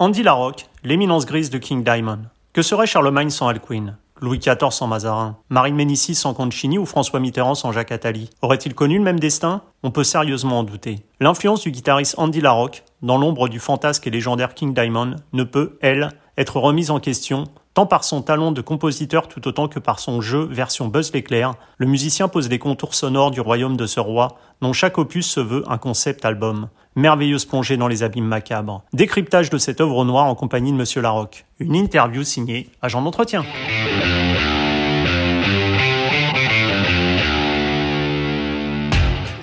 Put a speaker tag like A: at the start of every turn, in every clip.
A: Andy Larocque, l'éminence grise de King Diamond. Que serait Charlemagne sans Alcuin? Louis XIV sans Mazarin, Marie Ménicis sans Concini ou François Mitterrand sans Jacques Attali? Aurait-il connu le même destin? On peut sérieusement en douter. L'influence du guitariste Andy Larocque, dans l'ombre du fantasque et légendaire King Diamond, ne peut, elle, être remise en question tant par son talent de compositeur tout autant que par son jeu version Buzz l'éclair, le musicien pose les contours sonores du royaume de ce roi, dont chaque opus se veut un concept album. Merveilleuse plongée dans les abîmes macabres. Décryptage de cette œuvre noire en compagnie de Monsieur Larocque. Une interview signée Agent d'entretien.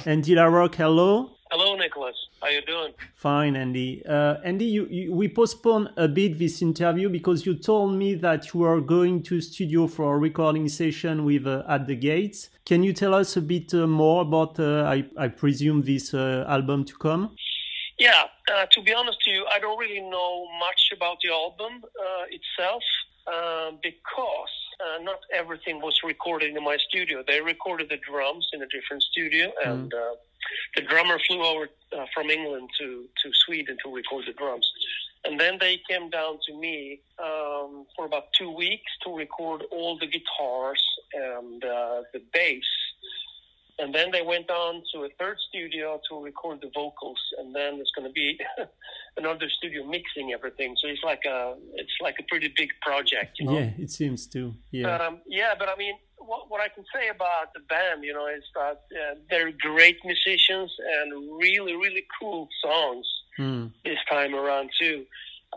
A: Andy Larocque, hello.
B: Hello, Nicholas. How you doing?
A: Fine, Andy. Uh, Andy, you, you, we postponed a bit this interview because you told me that you are going to studio for a recording session with uh, At the Gates. Can you tell us a bit uh, more about, uh, I, I, presume, this uh, album to come?
B: Yeah, uh, to be honest to you, I don't really know much about the album itself because uh, not everything was recorded in my studio. They recorded the drums in a different studio, mm. and uh, the drummer flew over uh, from England to to Sweden to record the drums. And then they came down to me um, for about two weeks to record all the guitars and uh, the bass and then they went on to a third studio to record the vocals, and then there's going to be another studio mixing everything. So it's like a it's like a pretty big project. You know?
A: Yeah, it seems to. Yeah.
B: But, um, yeah, but I mean, what, what I can say about the band, you know, is that uh, they're great musicians and really really cool songs mm. this time around too.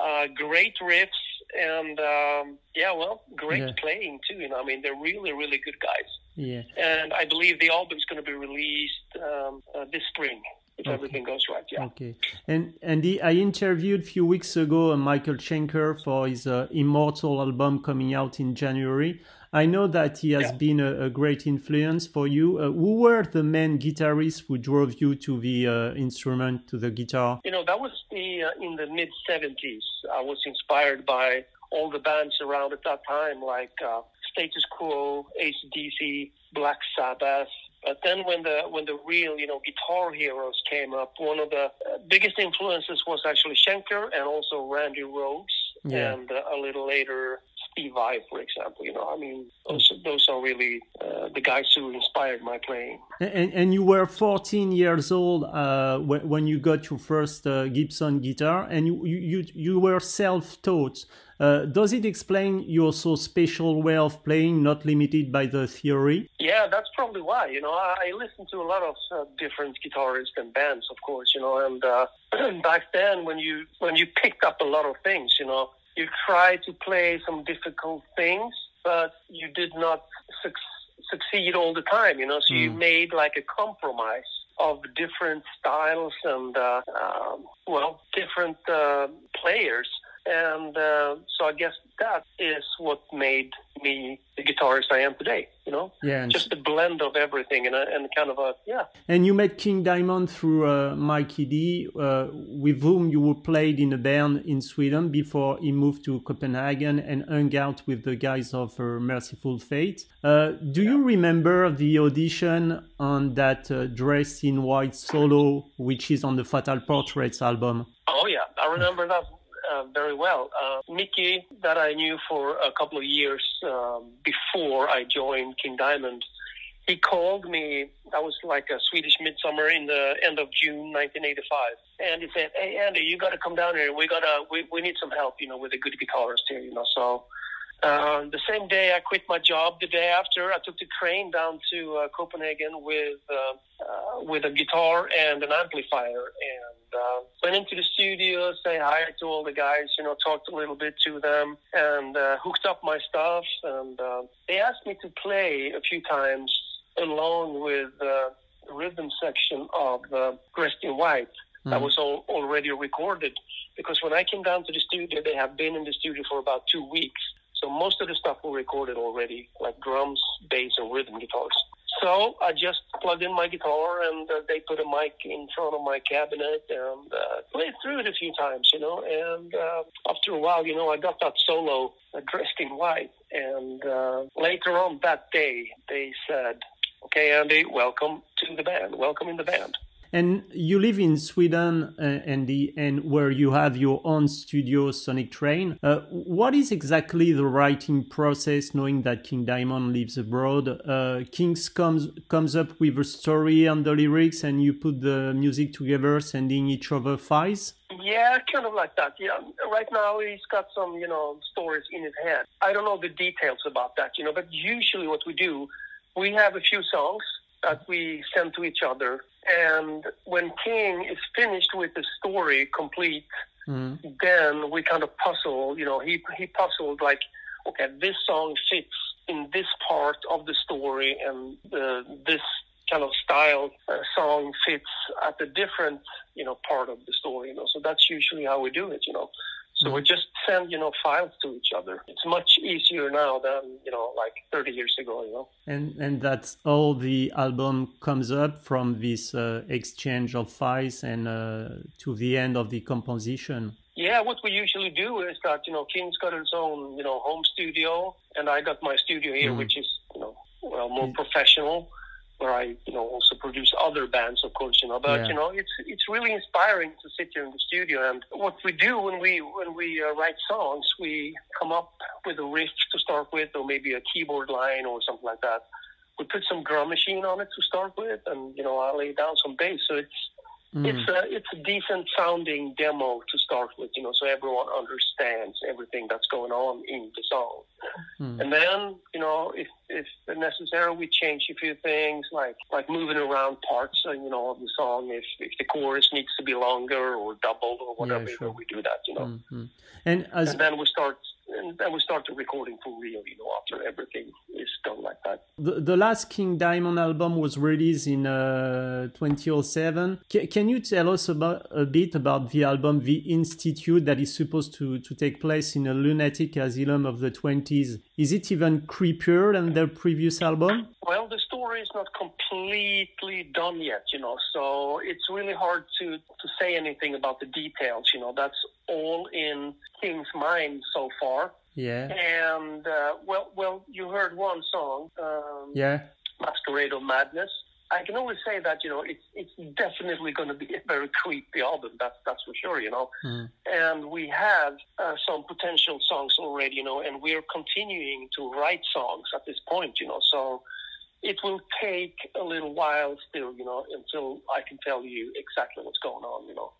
B: Uh, great riffs and um, yeah, well, great yeah. playing too. You know, I mean, they're really, really good guys.
A: Yeah.
B: And I believe the album's going to be released um, uh, this spring if okay. everything goes right. Yeah.
A: Okay. And Andy, I interviewed a few weeks ago uh, Michael Schenker for his uh, Immortal album coming out in January. I know that he has yeah. been a, a, great influence for you. Uh, who were the main guitarists who drove you to the uh, instrument, to the guitar?
B: You know, that was the uh, in the mid '70s. I was inspired by all the bands around at that time, like uh, Status Quo, ACDC, Black Sabbath. But then when the when the real you know guitar heroes came up, one of the uh, biggest influences was actually Schenker and also Randy Rhoads, yeah. and uh, a little later Steve Vai, for example. You know, I mean, those those are really uh, the guys who inspired my playing.
A: And, and you were 14 years old uh, when you got your first uh, Gibson guitar, and you you you were self-taught. Uh, does it explain your so special way of playing, not limited by the theory?
B: Yeah, that's probably why. You know, I, I listen to a lot of uh, different guitarists and bands, of course. You know, and uh, back then when you when you picked up a lot of things, you know you tried to play some difficult things, but you did not su- succeed all the time, you know, so mm. you hmm. made like a compromise of different styles and, uh, um, well, different uh, players. And uh, so I guess that is what made me the guitarist I am today. Know,
A: yeah,
B: just a blend of everything and a, and kind of a yeah.
A: And you met King Diamond through uh, Mikkey Dee, uh, with whom you were played in a band in Sweden before he moved to Copenhagen and hung out with the guys of uh, Mercyful Fate. Uh, do yeah. you remember the audition on that uh, Dressed in White solo, which is on the Fatal Portraits album?
B: Oh yeah, I remember that uh, very well. Uh, Mikkey, that I knew for a couple of years um, before I joined King Diamond, he called me. I was like a Swedish midsummer in the end of June 1985, and he said, "Hey Andy, you got to come down here. We gotta, we, we need some help, you know, with a good guitarist here, you know." So uh, the same day I quit my job, the day after, I took the train down to uh, Copenhagen with uh, uh, with a guitar and an amplifier, and uh, went into the studio, say hi to all the guys, you know, talked a little bit to them, and uh, hooked up my stuff. And uh, they asked me to play a few times along with uh, the rhythm section of uh, Dressed in White. Mm. That was all already recorded because when I came down to the studio, they have been in the studio for about two weeks so most of the stuff we recorded already, like drums, bass, and rhythm guitars. So I just plugged in my guitar and uh, they put a mic in front of my cabinet and uh, played through it a few times, you know. And uh, after a while, you know, I got that solo uh, dressed in white. And uh, later on that day, they said, "Okay, Andy, welcome to the band. Welcome in the band."
A: And you live in Sweden, uh, and the and where you have your own studio, Sonic Train. Uh, what is exactly the writing process, knowing that King Diamond lives abroad? Uh, Kings comes comes up with a story and the lyrics, and you put the music together, sending each other files.
B: Yeah, kind of like that. Yeah, right now he's got some, you know, stories in his head. I don't know the details about that, you know, but usually what we do, we have a few songs that we send to each other, and when King is finished with the story complete, mm. then we kind of puzzle. You know, he he puzzled like, okay, this song fits in this part of the story, and uh, this kind of style uh, song fits at a different you know part of the story you know so that's usually how we do it you know so we mm-hmm. just send you know files to each other it's much easier now than you know like 30 years ago you know
A: and and that's all the album comes up from this uh, exchange of files and uh, to the end of the composition
B: yeah, what we usually do is that you know King's got his own you know home studio, and I got my studio here, mm. which is you know well more mm. professional where I, you know, also produce other bands, of course, you know. But yeah. you know, it's it's really inspiring to sit here in the studio. And what we do when we when we uh, write songs, we come up with a riff to start with, or maybe a keyboard line or something like that. We put some drum machine on it to start with, and you know, I lay down some bass. So it's Mm. It's a it's a decent sounding demo to start with, you know, so everyone understands everything that's going on in the song. Mm. And then, you know, if if necessary, we change a few things like like moving around parts, uh, you know, of the song. If if the chorus needs to be longer or doubled or whatever, yeah, sure. we do that, you know. Mm-hmm. And, as... and then we start and then we start the recording for real, you know, after everything is done like that.
A: The, the last King Diamond album was released in uh, 2007. C- can you tell us about a bit about the album The Institute that is supposed to, to take place in a lunatic asylum of the 20s? Is it even creepier than their previous album?
B: Well, the story is not completely done yet, you know, so it's really hard to, to say anything about the details, you know, that's all in King's mind so far.
A: Yeah.
B: And, uh, well, well, you heard one song. Um,
A: yeah.
B: Masquerade of Madness. I can only say that you know it's it's definitely going to be a very creepy album. That's that's for sure. You know, mm. and we have uh, some potential songs already. You know, and we are continuing to write songs at this point. You know, so it will take a little while still, you know, until I can tell you exactly what's going on, you know.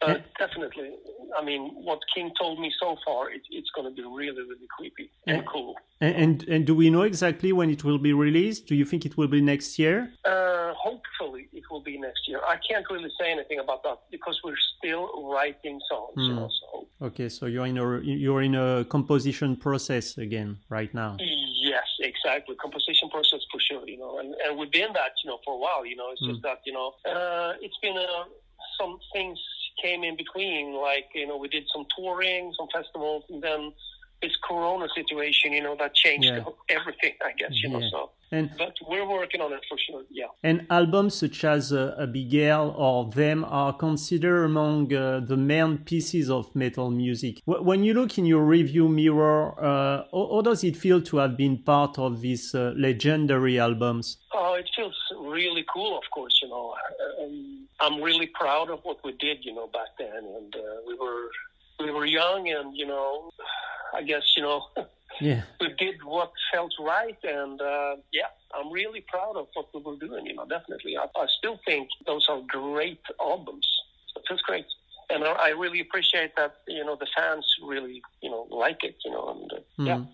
B: But definitely, I mean, what King told me so far, it, it's going to be really, really creepy and, and cool.
A: And, and, and do we know exactly when it will be released? Do you think it will be next year?
B: Uh, hopefully, it will be next year. I can't really say anything about that because we're still writing songs. Mm. You hmm. so.
A: Okay, so you're in a you're in a composition process again right now.
B: Yes, exactly. Composition process for sure. You know, and, and we've been that you know for a while. You know, it's mm. just that you know uh, it's been a, some things came in between. Like you know, we did some touring, some festivals, and then this Corona situation, you know, that changed yeah. everything. I guess you yeah. know. So, and, but we're working on it for sure. Yeah.
A: And albums such as uh, Abigail or Them are considered among uh, the main pieces of metal music. W- when you look in your review mirror, uh, how, how, does it feel to have been part of these uh, legendary albums?
B: Oh, it feels really cool. Of course, you know. Um, I'm really proud of what we did, you know, back then, and uh, we were we were young, and you know, I guess you know,
A: yeah,
B: we did what felt right, and uh, yeah, I'm really proud of what we were doing. You know, definitely, I, I still think those are great albums. It feels great, and I, I really appreciate that. You know, the fans really you know like it. You know, and uh, mm. yeah.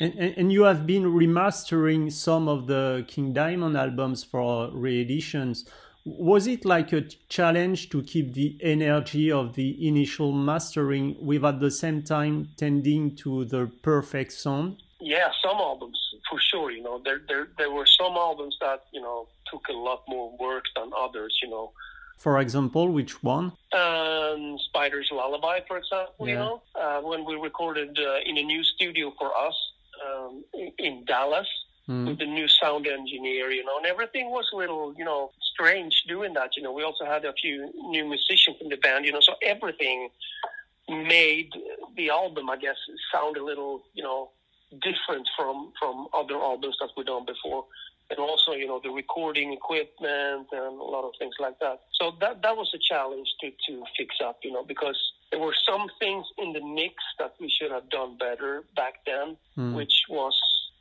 A: And, and, you have been remastering some of the King Diamond albums for re-editions was it like a challenge to keep the energy of the initial mastering with at the same time tending to the perfect sound?
B: Yeah, some albums for sure. You know, there there there were some albums that you know took a lot more work than others. You know.
A: For example, which one?
B: Um, Spider's Lullaby, for example. Yeah. You know, uh, when we recorded uh, in a new studio for us um, in, in Dallas mm. with the new sound engineer, you know, and everything was a little, you know, strange doing that. You know, we also had a few new musicians in the band, you know, so everything made the album, I guess, sound a little, you know, different from from other albums that we've done before and also you know the recording equipment and a lot of things like that so that that was a challenge to to fix up you know because there were some things in the mix that we should have done better back then mm. which was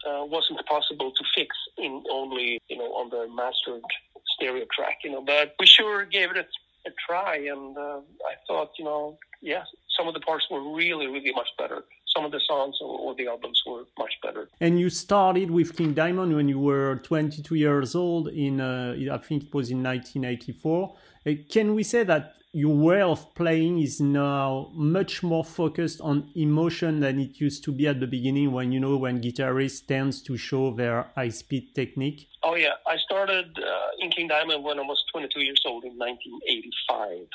B: uh, wasn't possible to fix in only you know on the mastered stereo track you know but we sure gave it a, a try and uh, i thought you know yeah, some of the parts were really really much better some of the songs or, the albums were much better.
A: And you started with King Diamond when you were 22 years old. In uh, I think it was in 1984. Uh, can we say that your way of playing is now much more focused on emotion than it used to be at the beginning when you know when guitarists tends to show their high speed technique
B: oh yeah i started uh, in king diamond when i was 22 years old in 1985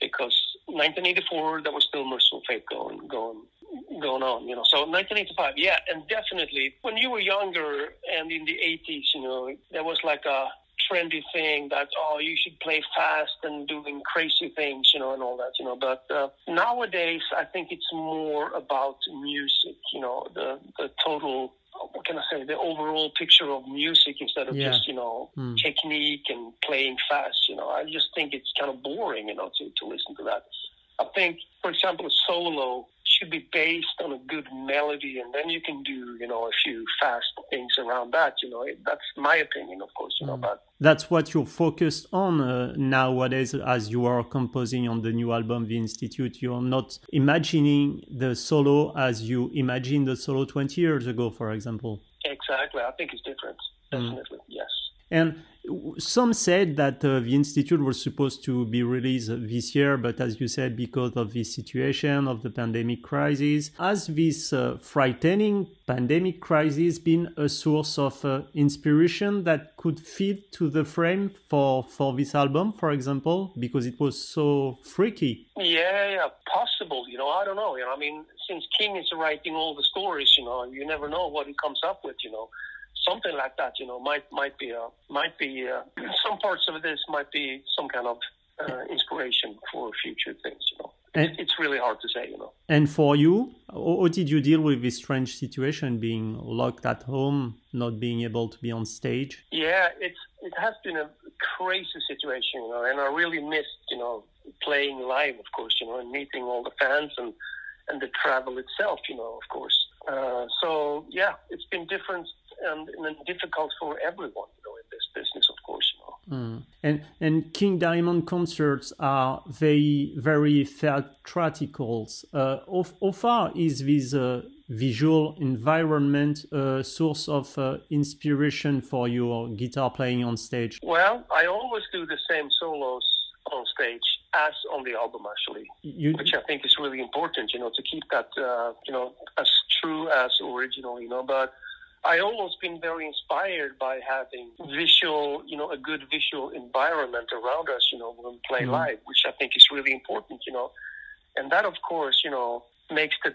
B: because 1984 there was still mercyful fate going going going on, you know. So 1985, yeah, and definitely when you were younger and in the 80s, you know, there was like a trendy thing that oh you should play fast and doing crazy things you know and all that you know but uh, nowadays i think it's more about music you know the the total what can I say, the overall picture of music instead of yeah. just, you know, mm. technique and playing fast. You know, I just think it's kind of boring, you know, to, to listen to that. I think, for example, a solo should be based on a good melody, and then you can do, you know, a few fast things around that. You know, that's my opinion, of course. You know, mm. but
A: that's what you're focused on uh, nowadays as you are composing on the new album, The Institute. You're not imagining the solo as you imagined the solo 20 years ago, for example.
B: Exactly, I think it's different. Mm. Definitely, mm. yes.
A: And some said that uh, the institute was supposed to be released this year, but as you said, because of the situation of the pandemic crisis, has this uh, frightening pandemic crisis been a source of uh, inspiration that could fit to the frame for for this album, for example, because it was so freaky?
B: Yeah, yeah, possible. You know, I don't know. You know, I mean, since King is writing all the stories, you know, you never know what he comes up with. You know something like that, you know, might might be a might be a, some parts of this might be some kind of uh, inspiration for future things, you know. And, it's really hard to say, you know.
A: And for you, how did you deal with this strange situation, being locked at home, not being able to be on stage?
B: Yeah, it's it has been a crazy situation, you know, and I really missed, you know, playing live, of course, you know, and meeting all the fans and and the travel itself, you know, of course. Uh, so yeah, it's been different and, and difficult for everyone, you know, in this business, of course, you know.
A: Mm. And and King Diamond concerts are very very theatrical. Uh, how, how far is this uh, visual environment a source of uh, inspiration for your guitar playing on stage?
B: Well, I always do the same solos on stage as on the album actually you, which i think is really important you know to keep that uh, you know as true as original you know but I almost been very inspired by having visual, you know, a good visual environment around us, you know, when we play mm-hmm. live, which I think is really important, you know. And that, of course, you know, makes the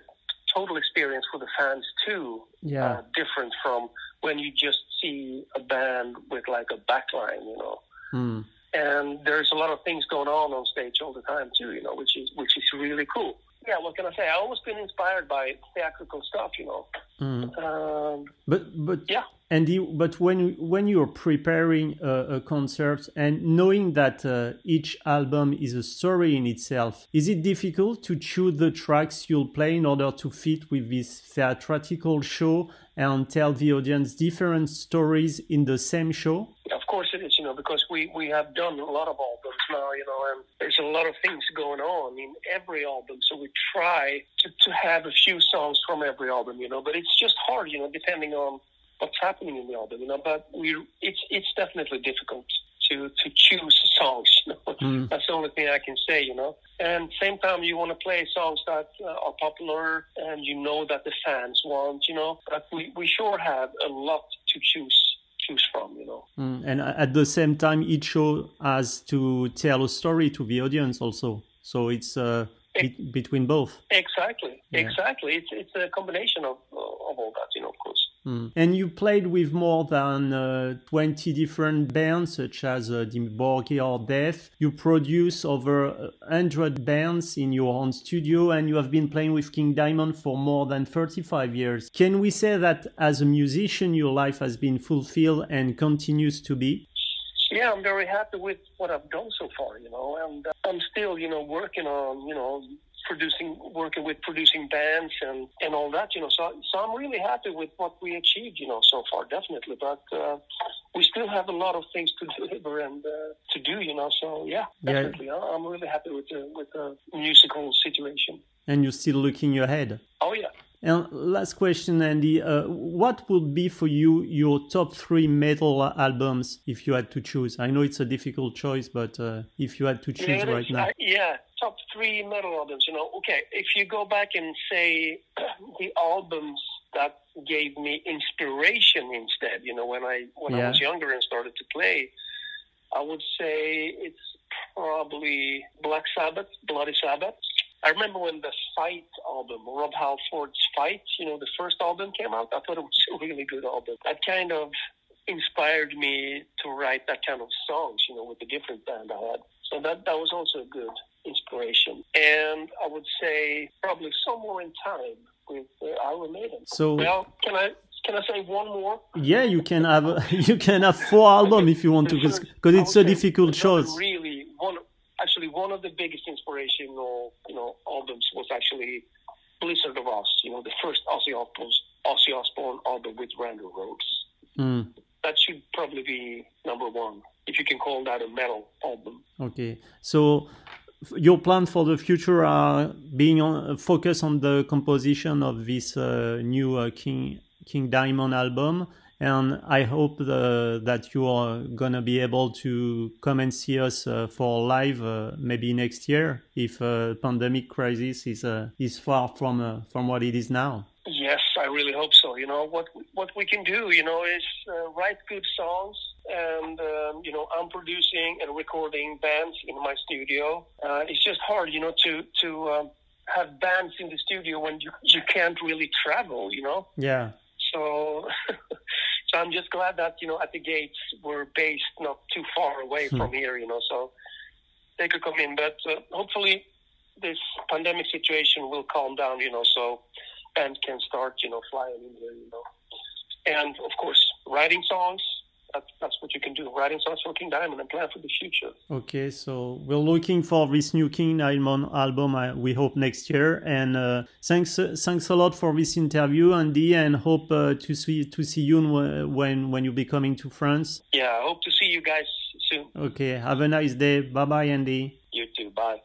B: total experience for the fans too yeah. uh, different from when you just see a band with like a backline, you know. Mm. And there's a lot of things going on on stage all the time too, you know, which is which is really cool yeah, what can I say? I always been inspired by theatrical stuff, you know. Mm. Um,
A: but but
B: yeah,
A: and you, but when when you're preparing a, a concert and knowing that uh, each album is a story in itself, is it difficult to choose the tracks you'll play in order to fit with this theatrical show and tell the audience different stories in the same show?
B: Of course it is, you know, because we, we have done a lot of albums now, you know, and there's a lot of things going on in every album. So we try to, to have a few songs from every album, you know, but it's just hard, you know, depending on what's happening in the album, you know, but we, it's, it's definitely difficult to, to choose songs. You know? mm. That's the only thing I can say, you know. And same time, you want to play songs that uh, are popular and you know that the fans want, you know. But we, we sure have a lot to choose choose from, you know.
A: Mm. And at the same time, each show has to tell a story to the audience also. So it's uh, be- between both.
B: Exactly, yeah. exactly. It's it's a combination of of all that, you know, of course.
A: Mm. And you played with more than uh, 20 different bands, such as uh, Dimmu Borgir or Death. You produce over 100 bands in your own studio, and you have been playing with King Diamond for more than 35 years. Can we say that as a musician, your life has been fulfilled and continues to be?
B: Yeah, I'm very happy with what I've done so far, you know, and uh, I'm still, you know, working on, you know, producing, working with producing bands and, and all that, you know. So, so I'm really happy with what we achieved, you know, so far, definitely. But uh, we still have a lot of things to deliver and uh, to do, you know. So yeah, definitely, yeah. I'm really happy with the with the musical situation.
A: And you're still looking ahead.
B: Oh yeah.
A: And last question, Andy, uh, what would be for you your top three metal albums if you had to choose? I know it's a difficult choice, but uh, if you had to choose
B: yeah,
A: right now,
B: yeah, top three metal albums. You know, okay, if you go back and say the albums that gave me inspiration instead, you know, when I when yeah. I was younger and started to play, I would say it's probably Black Sabbath, Bloody Sabbath. I remember when the Fight album, Rob Halford's Fight, you know, the first album came out. I thought it was a really good album. That kind of inspired me to write that kind of songs, you know, with the different band I had. So that that was also a good inspiration. And I would say probably somewhere in time with uh, Iron Maiden.
A: So
B: well, can I can I say one more?
A: Yeah, you can have you can have four albums if you want to, because it's a difficult choice.
B: Really, one of the biggest inspirational you know albums was actually Blizzard of Ozz. You know, the first Ozzy Osbourne, Ozzy Osbourne album with Randy Rhoads.
A: Mm.
B: That should probably be number one, if you can call that a metal album.
A: Okay, so your plan for the future are being on, focused on the composition of this uh, new uh, King King Diamond album and I hope the, that you are gonna be able to come and see us uh, for live uh, maybe next year if uh, pandemic crisis is uh, is far from uh, from what it is now.
B: Yes, I really hope so. You know what what we can do, you know, is uh, write good songs, and um, you know, I'm producing and recording bands in my studio. it's just hard, you know, to to um, have bands in the studio when you you can't really travel, you know.
A: Yeah.
B: So So I'm just glad that you know at the gates we're based not too far away hmm. from here, you know, so they could come in. But uh, hopefully this pandemic situation will calm down, you know, so and can start, you know, flying in here, you know. And of course, writing songs, that, that's what you can do. Writing songs for King Diamond and plan for the future.
A: Okay, so we're looking for this new King Diamond album. Uh, we hope next year. And uh, thanks, uh, thanks a lot for this interview, Andy. And hope uh, to see to see you when when you be coming to France.
B: Yeah, I hope to see you guys soon.
A: Okay, have a nice day. Bye bye, Andy.
B: You too. Bye.